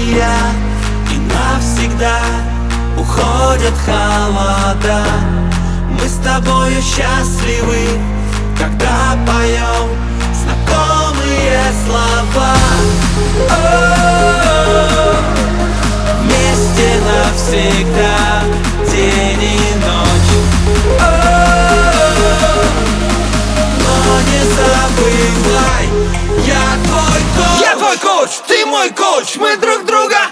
магия И навсегда уходят холода. Мы с тобою счастливы, когда поем знакомые слова. О, Вместе навсегда, день и ночь. О, Но не забывай, я твой коуч. Я твой коуч, мой коуч, мы друг друга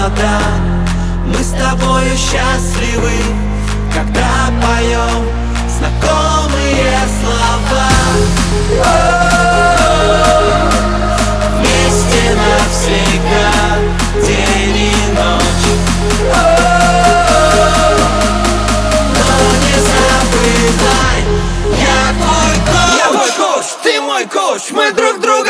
холода Мы с тобою счастливы Когда поем знакомые слова. Вместе навсегда День и ночь. Но не забывай Я твой коуч. Я твой коуч, ты мой коуч Мы друг друга